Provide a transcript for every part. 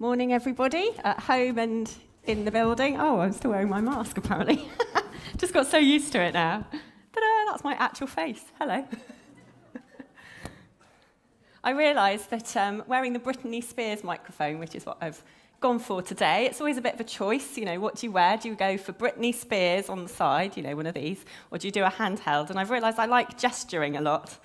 Morning, everybody, at home and in the building. Oh, I'm still wearing my mask, apparently. Just got so used to it now. Ta-da, that's my actual face. Hello. I realised that um, wearing the Britney Spears microphone, which is what I've gone for today, it's always a bit of a choice. You know, what do you wear? Do you go for Britney Spears on the side, you know, one of these, or do you do a handheld? And I've realised I like gesturing a lot.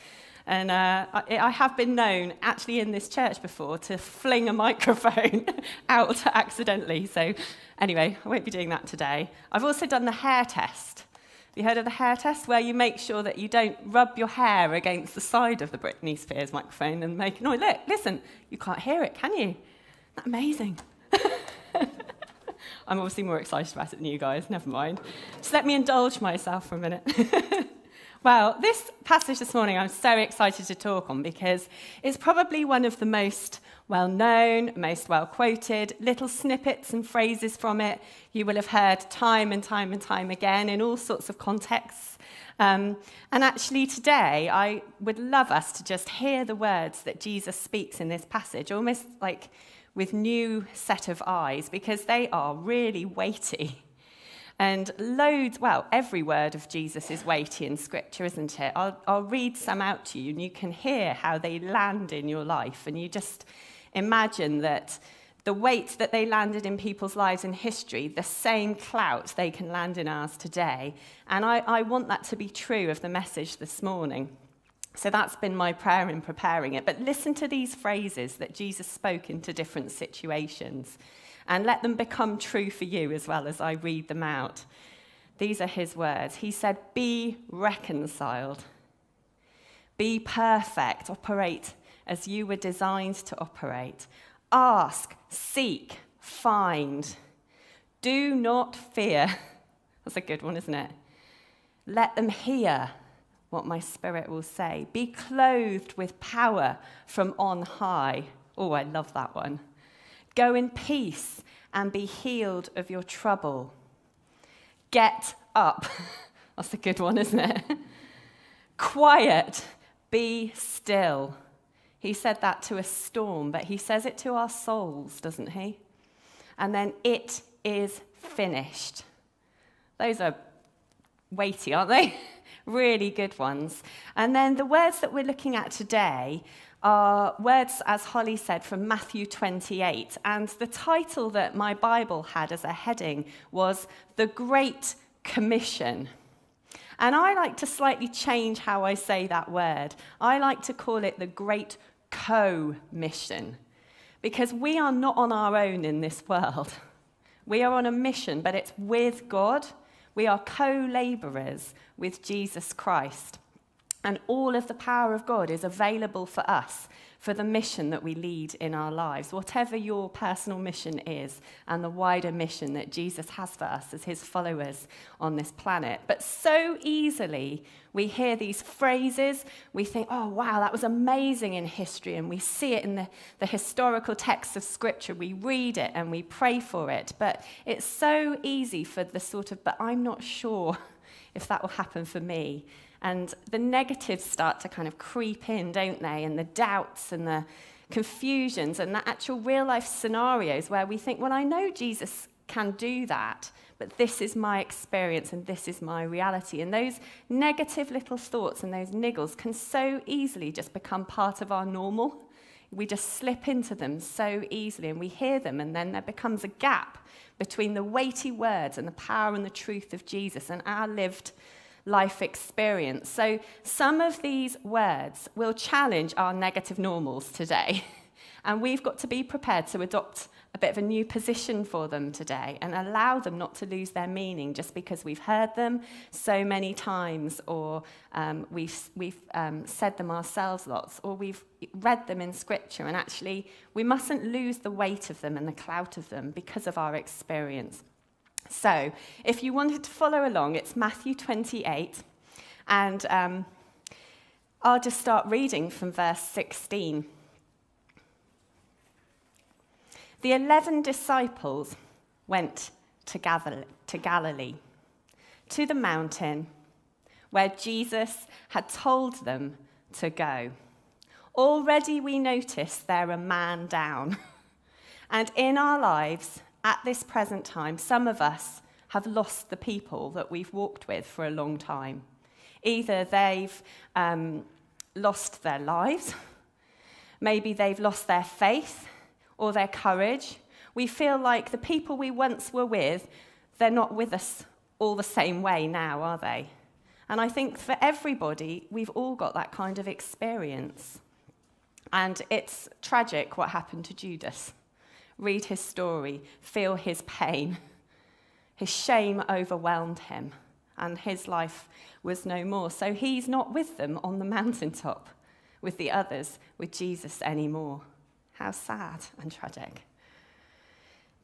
And uh, I, I, have been known, actually in this church before, to fling a microphone out accidentally. So, anyway, I won't be doing that today. I've also done the hair test. Have you heard of the hair test, where you make sure that you don't rub your hair against the side of the Britney Spears microphone and make noise? Look, listen, you can't hear it, can you? Isn't amazing? I'm obviously more excited about it than you guys, never mind. Just let me indulge myself for a minute. Well, this passage this morning I'm so excited to talk on because it's probably one of the most well known, most well quoted little snippets and phrases from it you will have heard time and time and time again in all sorts of contexts. Um, and actually, today, I would love us to just hear the words that Jesus speaks in this passage, almost like with new set of eyes, because they are really weighty. And loads, well, every word of Jesus is weighty in Scripture, isn't it? I'll, I'll read some out to you, and you can hear how they land in your life. And you just imagine that the weight that they landed in people's lives in history, the same clout they can land in ours today. And I, I want that to be true of the message this morning. So that's been my prayer in preparing it. But listen to these phrases that Jesus spoke into different situations and let them become true for you as well as I read them out. These are his words. He said, Be reconciled, be perfect, operate as you were designed to operate. Ask, seek, find. Do not fear. That's a good one, isn't it? Let them hear what my spirit will say. Be clothed with power from on high. Oh, I love that one. Go in peace and be healed of your trouble. Get up. That's a good one, isn't it? Quiet. Be still. He said that to a storm, but he says it to our souls, doesn't he? And then it is finished. Those are weighty, aren't they? really good ones. And then the words that we're looking at today are words, as Holly said, from Matthew 28. And the title that my Bible had as a heading was The Great Commission. And I like to slightly change how I say that word. I like to call it the Great Co Mission. Because we are not on our own in this world. We are on a mission, but it's with God. We are co laborers with Jesus Christ. And all of the power of God is available for us for the mission that we lead in our lives, whatever your personal mission is, and the wider mission that Jesus has for us as his followers on this planet. But so easily we hear these phrases, we think, oh, wow, that was amazing in history, and we see it in the, the historical texts of Scripture. We read it and we pray for it. But it's so easy for the sort of, but I'm not sure if that will happen for me and the negatives start to kind of creep in, don't they? And the doubts and the confusions and the actual real life scenarios where we think, well, I know Jesus can do that, but this is my experience and this is my reality. And those negative little thoughts and those niggles can so easily just become part of our normal. We just slip into them so easily and we hear them, and then there becomes a gap between the weighty words and the power and the truth of Jesus and our lived life experience. So, some of these words will challenge our negative normals today. And we've got to be prepared to adopt a bit of a new position for them today and allow them not to lose their meaning just because we've heard them so many times or um, we've, we've um, said them ourselves lots or we've read them in scripture. And actually, we mustn't lose the weight of them and the clout of them because of our experience. So, if you wanted to follow along, it's Matthew 28, and um, I'll just start reading from verse 16. The eleven disciples went to, to Galilee, to the mountain where Jesus had told them to go. Already we notice there a man down And in our lives, at this present time, some of us have lost the people that we've walked with for a long time. Either they've um, lost their lives, maybe they've lost their faith or their courage. We feel like the people we once were with, they're not with us all the same way now, are they? And I think for everybody, we've all got that kind of experience. And it's tragic what happened to Judas. Read his story, feel his pain. His shame overwhelmed him, and his life was no more. So he's not with them on the mountaintop with the others, with Jesus anymore. How sad and tragic.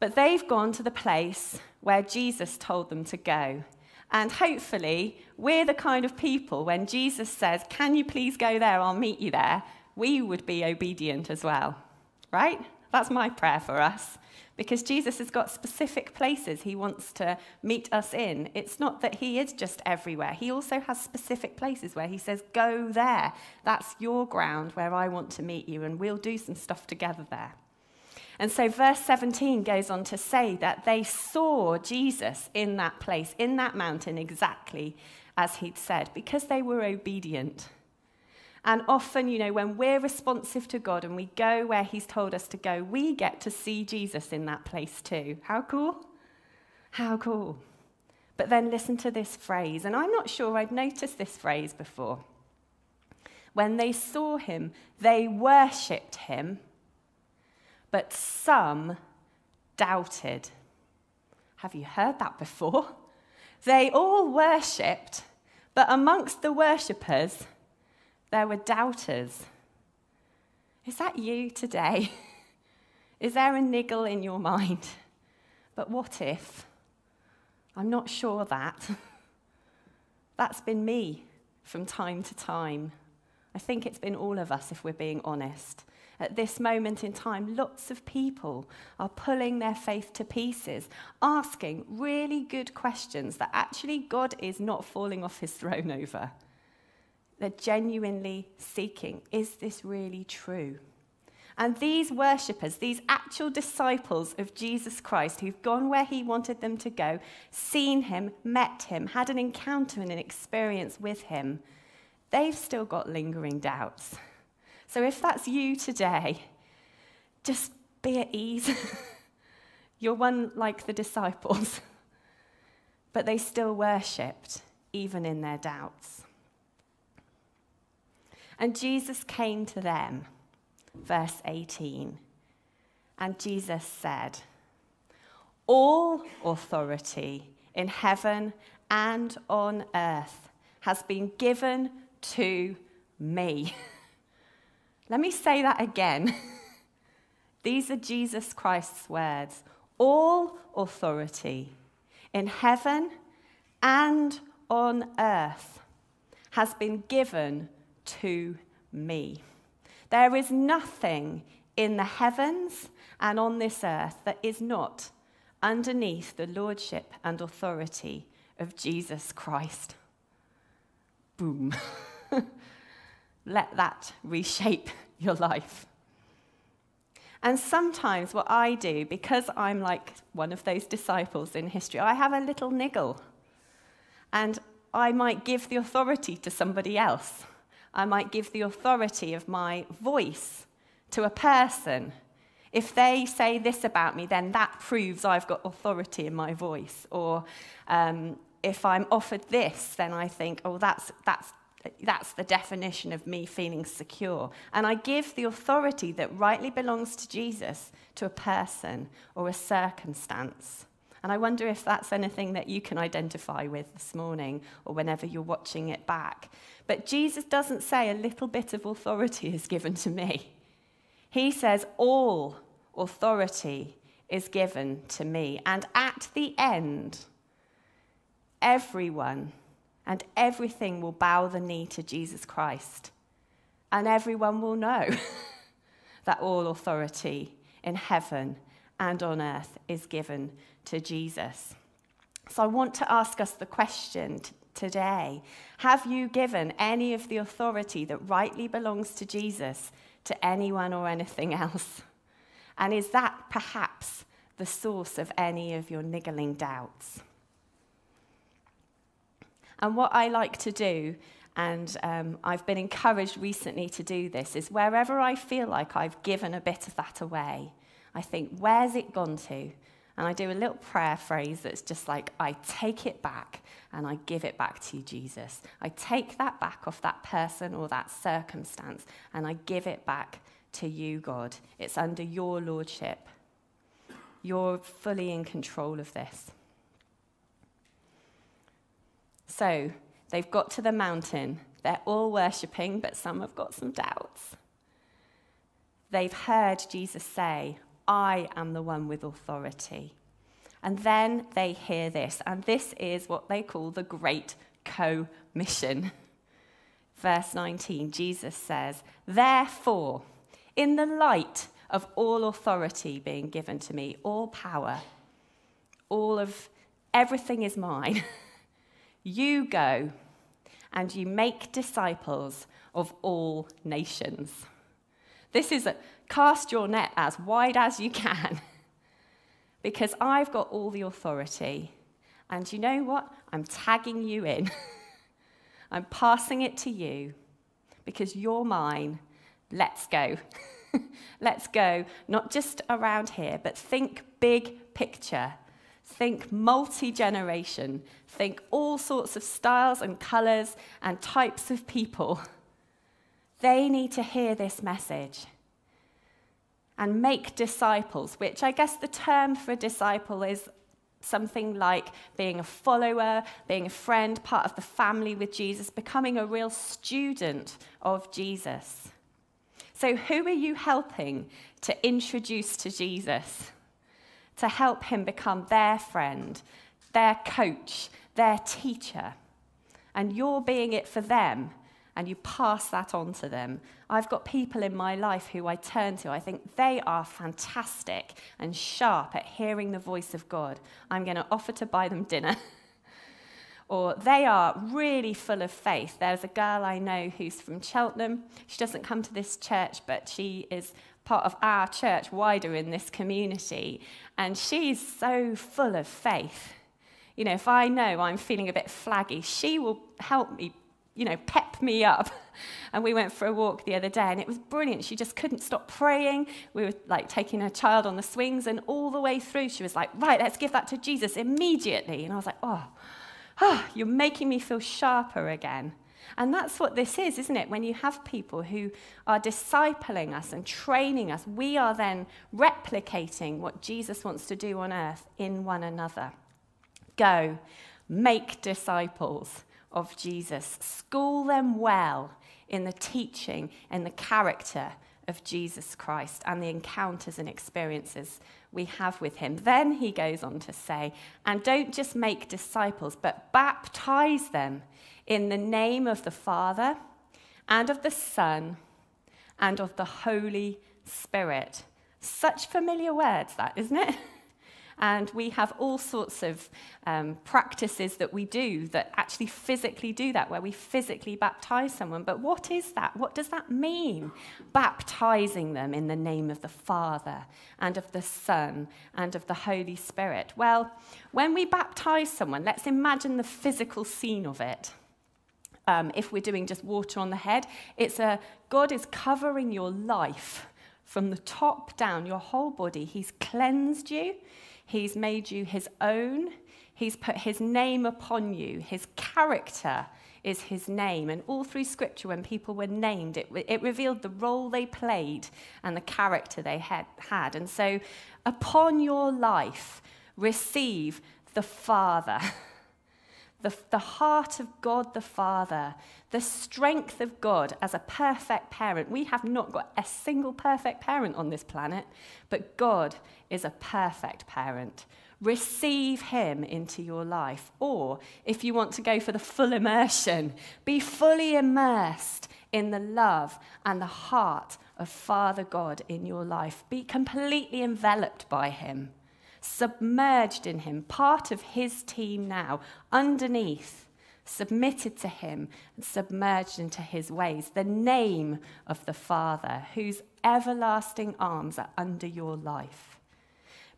But they've gone to the place where Jesus told them to go. And hopefully, we're the kind of people when Jesus says, Can you please go there? I'll meet you there. We would be obedient as well. Right? That's my prayer for us because Jesus has got specific places he wants to meet us in. It's not that he is just everywhere, he also has specific places where he says, Go there. That's your ground where I want to meet you, and we'll do some stuff together there. And so, verse 17 goes on to say that they saw Jesus in that place, in that mountain, exactly as he'd said, because they were obedient. And often, you know, when we're responsive to God and we go where He's told us to go, we get to see Jesus in that place too. How cool? How cool. But then listen to this phrase, and I'm not sure I'd noticed this phrase before. When they saw him, they worshipped him, but some doubted. Have you heard that before? They all worshipped, but amongst the worshippers, there were doubters. Is that you today? Is there a niggle in your mind? But what if? I'm not sure that. That's been me from time to time. I think it's been all of us, if we're being honest. At this moment in time, lots of people are pulling their faith to pieces, asking really good questions that actually God is not falling off his throne over. They're genuinely seeking is this really true? And these worshippers, these actual disciples of Jesus Christ who've gone where he wanted them to go, seen him, met him, had an encounter and an experience with him, they've still got lingering doubts. So if that's you today, just be at ease. You're one like the disciples. but they still worshipped, even in their doubts. And Jesus came to them, verse 18. And Jesus said, All authority in heaven and on earth has been given to me. Let me say that again. These are Jesus Christ's words. All authority in heaven and on earth has been given to me. There is nothing in the heavens and on this earth that is not underneath the lordship and authority of Jesus Christ. Boom. Let that reshape your life. And sometimes, what I do, because I'm like one of those disciples in history, I have a little niggle. And I might give the authority to somebody else. I might give the authority of my voice to a person. If they say this about me, then that proves I've got authority in my voice. Or um, if I'm offered this, then I think, oh, that's, that's, that's the definition of me feeling secure. And I give the authority that rightly belongs to Jesus to a person or a circumstance. And I wonder if that's anything that you can identify with this morning or whenever you're watching it back. But Jesus doesn't say a little bit of authority is given to me. He says all authority is given to me. And at the end, everyone and everything will bow the knee to Jesus Christ. And everyone will know that all authority in heaven and on earth is given to Jesus. So I want to ask us the question today Have you given any of the authority that rightly belongs to Jesus to anyone or anything else? And is that perhaps the source of any of your niggling doubts? And what I like to do, and um, I've been encouraged recently to do this, is wherever I feel like I've given a bit of that away, I think, where's it gone to? And I do a little prayer phrase that's just like, I take it back and I give it back to you, Jesus. I take that back off that person or that circumstance and I give it back to you, God. It's under your lordship. You're fully in control of this. So they've got to the mountain. They're all worshipping, but some have got some doubts. They've heard Jesus say, I am the one with authority. And then they hear this, and this is what they call the Great Commission. Verse 19, Jesus says, Therefore, in the light of all authority being given to me, all power, all of everything is mine, you go and you make disciples of all nations. This is a, cast your net as wide as you can because I've got all the authority. And you know what? I'm tagging you in. I'm passing it to you because you're mine. Let's go. Let's go, not just around here, but think big picture. Think multi generation. Think all sorts of styles and colors and types of people. They need to hear this message and make disciples, which I guess the term for a disciple is something like being a follower, being a friend, part of the family with Jesus, becoming a real student of Jesus. So, who are you helping to introduce to Jesus? To help him become their friend, their coach, their teacher. And you're being it for them and you pass that on to them. I've got people in my life who I turn to. I think they are fantastic and sharp at hearing the voice of God. I'm going to offer to buy them dinner. or they are really full of faith. There's a girl I know who's from Cheltenham. She doesn't come to this church, but she is part of our church wider in this community. And she's so full of faith. You know, if I know I'm feeling a bit flaggy, she will help me you know, pep me up. And we went for a walk the other day, and it was brilliant. She just couldn't stop praying. We were like taking her child on the swings, and all the way through, she was like, Right, let's give that to Jesus immediately. And I was like, Oh, oh you're making me feel sharper again. And that's what this is, isn't it? When you have people who are discipling us and training us, we are then replicating what Jesus wants to do on earth in one another. Go, make disciples of Jesus. School them well in the teaching and the character of Jesus Christ and the encounters and experiences we have with him. Then he goes on to say, and don't just make disciples, but baptize them in the name of the Father and of the Son and of the Holy Spirit. Such familiar words, that, isn't it? And we have all sorts of um, practices that we do that actually physically do that, where we physically baptize someone. But what is that? What does that mean? Baptizing them in the name of the Father and of the Son and of the Holy Spirit. Well, when we baptize someone, let's imagine the physical scene of it. Um, if we're doing just water on the head, it's a God is covering your life from the top down, your whole body. He's cleansed you. He's made you his own. He's put his name upon you. His character is his name. And all through scripture, when people were named, it, it revealed the role they played and the character they had, had. And so, upon your life, receive the Father. the, the heart of God the Father, the strength of God as a perfect parent. We have not got a single perfect parent on this planet, but God is a perfect parent. Receive him into your life. Or if you want to go for the full immersion, be fully immersed in the love and the heart of Father God in your life. Be completely enveloped by him submerged in him, part of his team now, underneath, submitted to him, and submerged into his ways. The name of the Father, whose everlasting arms are under your life.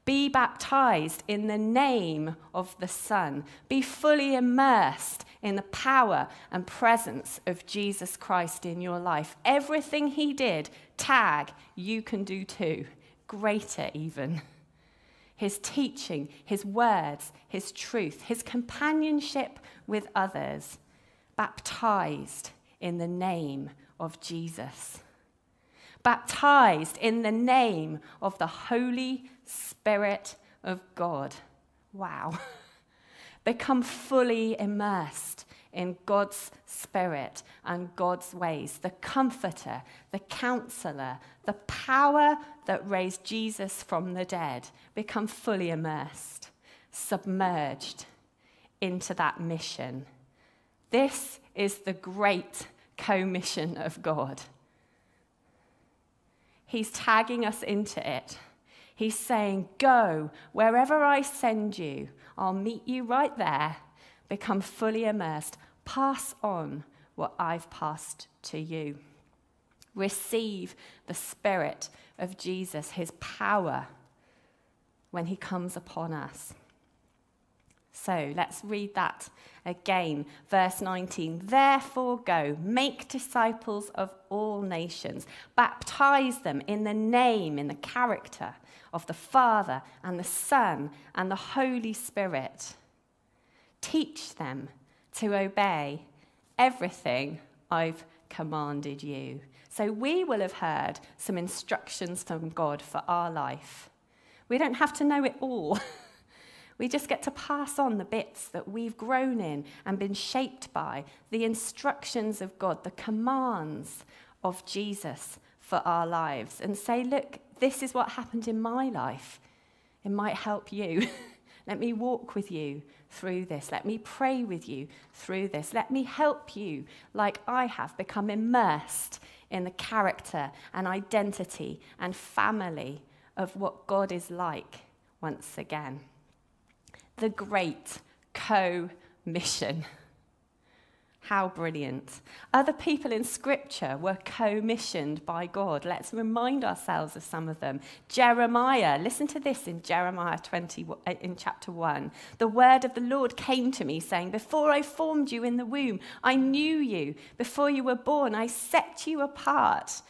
Be baptized in the name of the Son. Be fully immersed in the power and presence of Jesus Christ in your life. Everything he did, tag, you can do too. Greater, even. His teaching, his words, his truth, his companionship with others, baptized in the name of Jesus. Baptized in the name of the Holy Spirit of God. Wow. Become fully immersed in God's Spirit and God's ways, the comforter, the counselor, the power that raised Jesus from the dead. Become fully immersed, submerged into that mission. This is the great commission of God. He's tagging us into it. He's saying, Go wherever I send you, I'll meet you right there. Become fully immersed. Pass on what I've passed to you. Receive the Spirit of Jesus, his power, when he comes upon us. So let's read that again. Verse 19 Therefore, go, make disciples of all nations, baptize them in the name, in the character of the Father and the Son and the Holy Spirit. Teach them to obey everything I've commanded you. So we will have heard some instructions from God for our life. We don't have to know it all. We just get to pass on the bits that we've grown in and been shaped by, the instructions of God, the commands of Jesus for our lives, and say, look, this is what happened in my life. It might help you. Let me walk with you through this. Let me pray with you through this. Let me help you, like I have, become immersed in the character and identity and family of what God is like once again the great co mission. How brilliant. Other people in Scripture were commissioned by God. Let's remind ourselves of some of them. Jeremiah, listen to this in Jeremiah 20, uh, in chapter 1. The word of the Lord came to me, saying, Before I formed you in the womb, I knew you. Before you were born, I set you apart.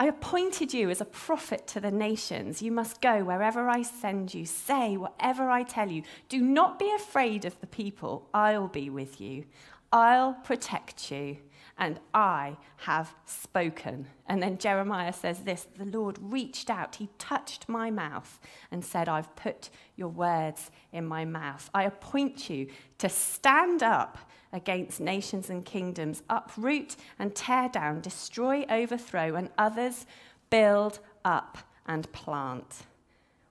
I appointed you as a prophet to the nations. You must go wherever I send you. Say whatever I tell you. Do not be afraid of the people. I'll be with you. I'll protect you, and I have spoken. And then Jeremiah says this The Lord reached out, He touched my mouth and said, I've put your words in my mouth. I appoint you to stand up against nations and kingdoms, uproot and tear down, destroy, overthrow, and others build up and plant.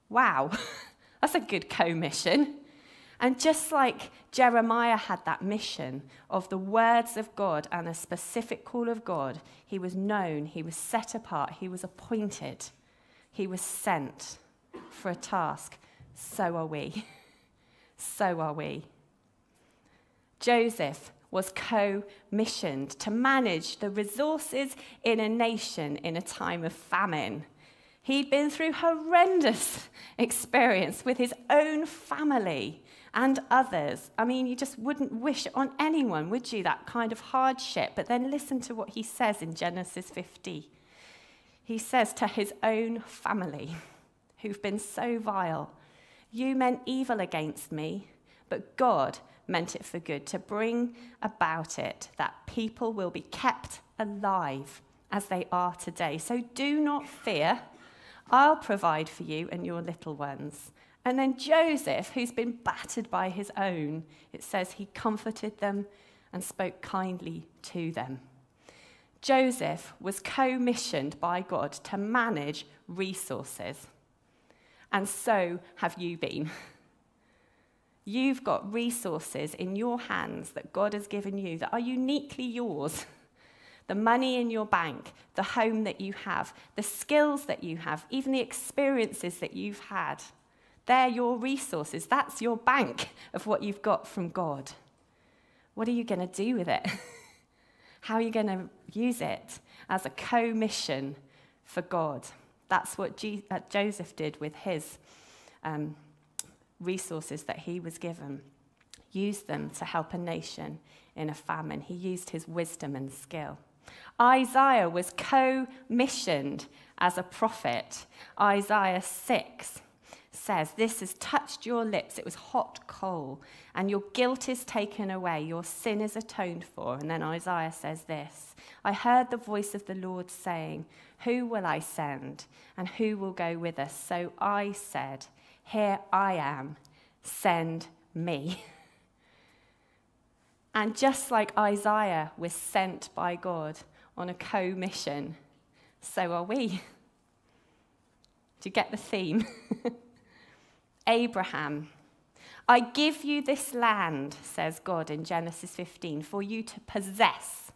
Wow, that's a good commission. And just like Jeremiah had that mission of the words of God and a specific call of God, he was known, he was set apart, he was appointed, he was sent for a task. So are we. So are we. Joseph was co missioned to manage the resources in a nation in a time of famine. He'd been through horrendous experience with his own family and others. I mean, you just wouldn't wish on anyone, would you, that kind of hardship? But then listen to what he says in Genesis 50. He says to his own family, who've been so vile, You meant evil against me, but God meant it for good, to bring about it that people will be kept alive as they are today. So do not fear. I'll provide for you and your little ones. And then Joseph, who's been battered by his own, it says he comforted them and spoke kindly to them. Joseph was commissioned by God to manage resources. And so have you been. You've got resources in your hands that God has given you that are uniquely yours. The money in your bank, the home that you have, the skills that you have, even the experiences that you've had. They're your resources. That's your bank of what you've got from God. what are you going to do with it? How are you going to use it as a co mission for God? That's what G- uh, Joseph did with his um, resources that he was given. Used them to help a nation in a famine. He used his wisdom and skill. Isaiah was co missioned as a prophet. Isaiah 6 says, This has touched your lips. It was hot coal, and your guilt is taken away. Your sin is atoned for. And then Isaiah says this I heard the voice of the Lord saying, Who will I send, and who will go with us? So I said, Here I am, send me. And just like Isaiah was sent by God on a co mission, so are we. Do you get the theme? Abraham. I give you this land, says God in Genesis 15, for you to possess.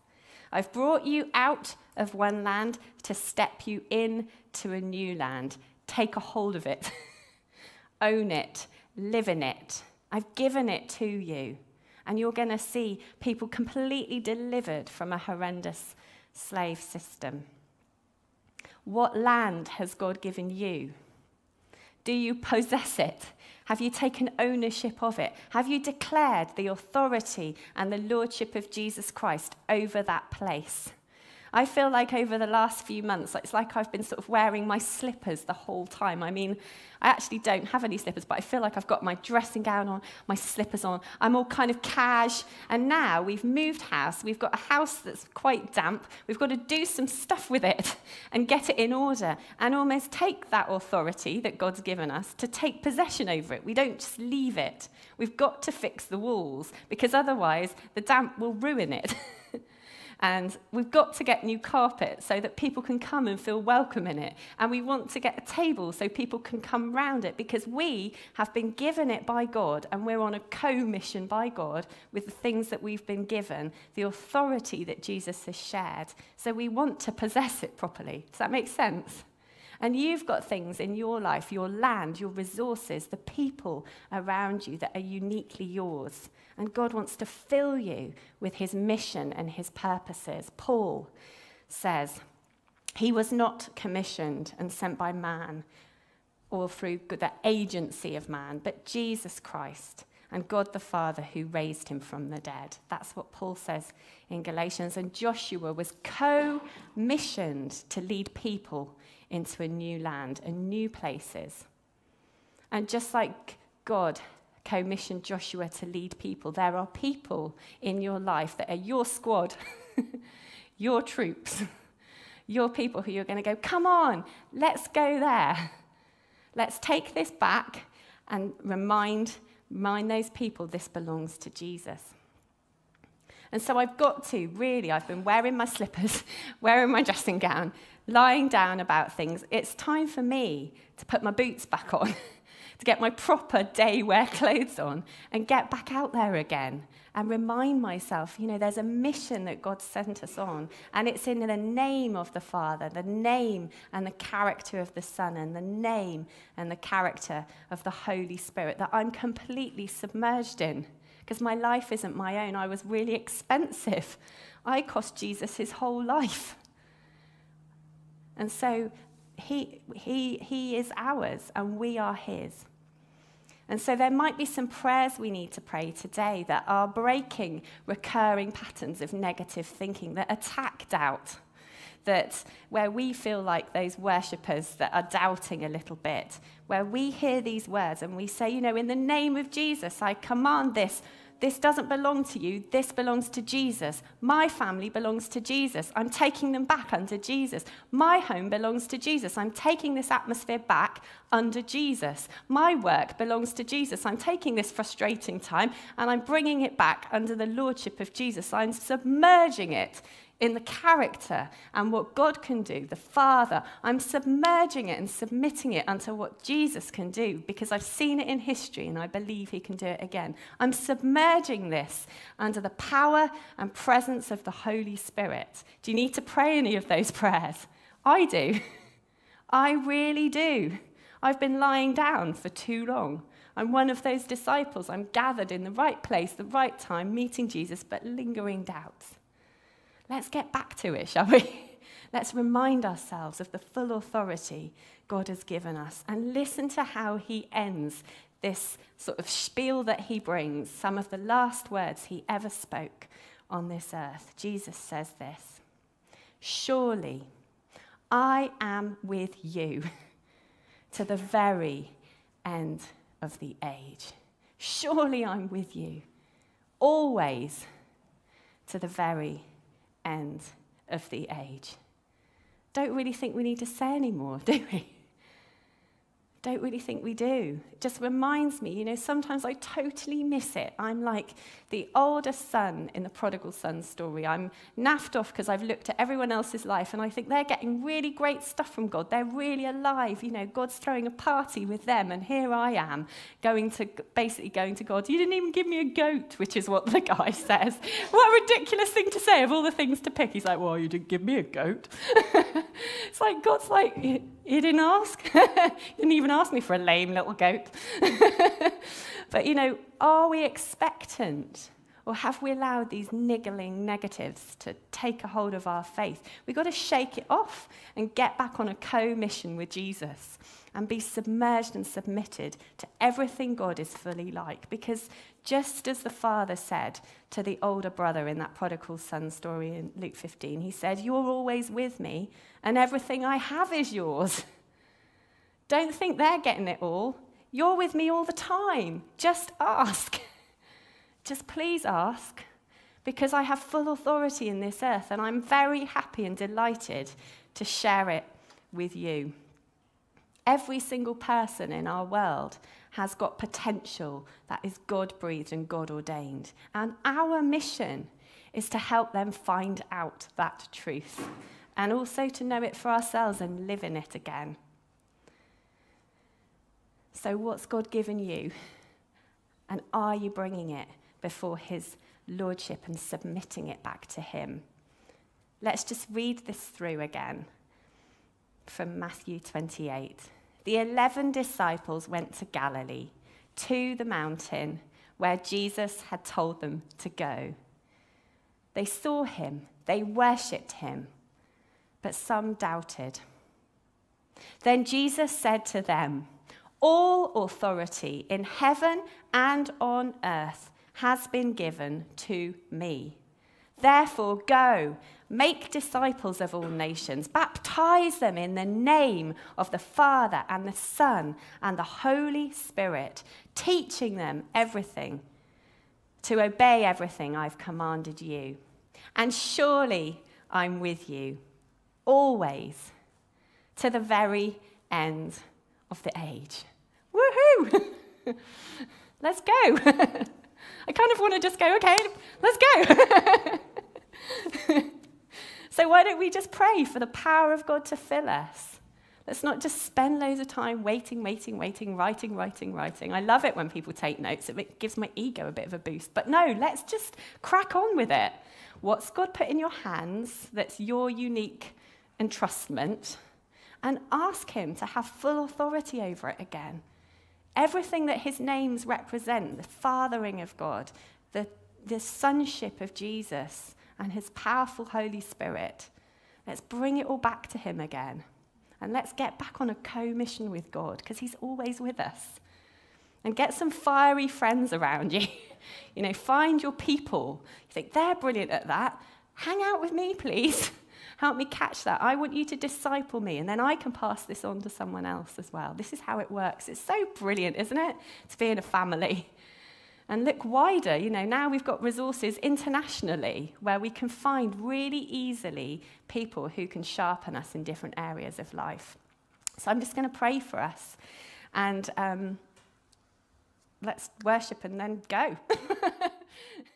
I've brought you out of one land to step you in to a new land. Take a hold of it, own it, live in it. I've given it to you. And you're going to see people completely delivered from a horrendous slave system. What land has God given you? Do you possess it? Have you taken ownership of it? Have you declared the authority and the lordship of Jesus Christ over that place? I feel like over the last few months, it's like I've been sort of wearing my slippers the whole time. I mean, I actually don't have any slippers, but I feel like I've got my dressing gown on, my slippers on. I'm all kind of cash. And now we've moved house. We've got a house that's quite damp. We've got to do some stuff with it and get it in order and almost take that authority that God's given us to take possession over it. We don't just leave it. We've got to fix the walls because otherwise the damp will ruin it. And we've got to get new carpet so that people can come and feel welcome in it. And we want to get a table so people can come round it because we have been given it by God and we're on a co mission by God with the things that we've been given, the authority that Jesus has shared. So we want to possess it properly. Does that make sense? And you've got things in your life, your land, your resources, the people around you that are uniquely yours. And God wants to fill you with his mission and his purposes. Paul says, He was not commissioned and sent by man or through the agency of man, but Jesus Christ and God the Father who raised him from the dead. That's what Paul says in Galatians. And Joshua was co missioned to lead people into a new land and new places. And just like God commissioned Joshua to lead people. There are people in your life that are your squad, your troops, your people who you're going to go, come on, let's go there. Let's take this back and remind, remind those people this belongs to Jesus. And so I've got to, really, I've been wearing my slippers, wearing my dressing gown, lying down about things. It's time for me to put my boots back on to get my proper day wear clothes on and get back out there again and remind myself, you know, there's a mission that God sent us on, and it's in the name of the Father, the name and the character of the Son, and the name and the character of the Holy Spirit that I'm completely submerged in. Because my life isn't my own. I was really expensive. I cost Jesus his whole life. And so he, he, he is ours, and we are his. And so there might be some prayers we need to pray today that are breaking recurring patterns of negative thinking that attack doubt. That where we feel like those worshippers that are doubting a little bit, where we hear these words and we say, you know, in the name of Jesus, I command this this doesn't belong to you. This belongs to Jesus. My family belongs to Jesus. I'm taking them back under Jesus. My home belongs to Jesus. I'm taking this atmosphere back under Jesus. My work belongs to Jesus. I'm taking this frustrating time and I'm bringing it back under the lordship of Jesus. I'm submerging it in the character and what God can do, the Father. I'm submerging it and submitting it unto what Jesus can do because I've seen it in history and I believe he can do it again. I'm submerging this under the power and presence of the Holy Spirit. Do you need to pray any of those prayers? I do. I really do. I've been lying down for too long. I'm one of those disciples. I'm gathered in the right place, the right time, meeting Jesus, but lingering doubts. Let's get back to it, shall we? Let's remind ourselves of the full authority God has given us and listen to how he ends this sort of spiel that he brings, some of the last words he ever spoke on this earth. Jesus says this Surely I am with you to the very end of the age. Surely I'm with you, always to the very end of the age. Don't really think we need to say any more, do we? Don't really think we do. It just reminds me, you know, sometimes I totally miss it. I'm like the older son in the prodigal son story. I'm naffed off because I've looked at everyone else's life and I think they're getting really great stuff from God. They're really alive. You know, God's throwing a party with them, and here I am going to basically going to God. You didn't even give me a goat, which is what the guy says. what a ridiculous thing to say of all the things to pick. He's like, Well, you didn't give me a goat. it's like God's like, You didn't ask? you didn't even ask me for a lame little goat. but, you know, are we expectant? Or have we allowed these niggling negatives to take a hold of our faith? We've got to shake it off and get back on a co mission with Jesus and be submerged and submitted to everything God is fully like. Because just as the father said to the older brother in that prodigal son story in Luke 15, he said, You're always with me, and everything I have is yours. Don't think they're getting it all. You're with me all the time. Just ask. Just please ask, because I have full authority in this earth, and I'm very happy and delighted to share it with you. Every single person in our world has got potential that is God breathed and God ordained. And our mission is to help them find out that truth and also to know it for ourselves and live in it again. So, what's God given you? And are you bringing it before His Lordship and submitting it back to Him? Let's just read this through again from Matthew 28. The eleven disciples went to Galilee, to the mountain where Jesus had told them to go. They saw him, they worshipped him, but some doubted. Then Jesus said to them, all authority in heaven and on earth has been given to me. Therefore, go, make disciples of all nations, baptize them in the name of the Father and the Son and the Holy Spirit, teaching them everything, to obey everything I've commanded you. And surely I'm with you always to the very end of the age. Woohoo! let's go. I kind of want to just go, okay, let's go. so, why don't we just pray for the power of God to fill us? Let's not just spend loads of time waiting, waiting, waiting, writing, writing, writing. I love it when people take notes, it gives my ego a bit of a boost. But no, let's just crack on with it. What's God put in your hands that's your unique entrustment? And ask Him to have full authority over it again. Everything that his names represent the fathering of God, the, the sonship of Jesus, and his powerful Holy Spirit. Let's bring it all back to him again. And let's get back on a co mission with God because he's always with us. And get some fiery friends around you. you know, find your people. You think they're brilliant at that. Hang out with me, please. Help me catch that. I want you to disciple me, and then I can pass this on to someone else as well. This is how it works. It's so brilliant, isn't it? To be in a family. And look wider, you know, now we've got resources internationally where we can find really easily people who can sharpen us in different areas of life. So I'm just going to pray for us and um, let's worship and then go.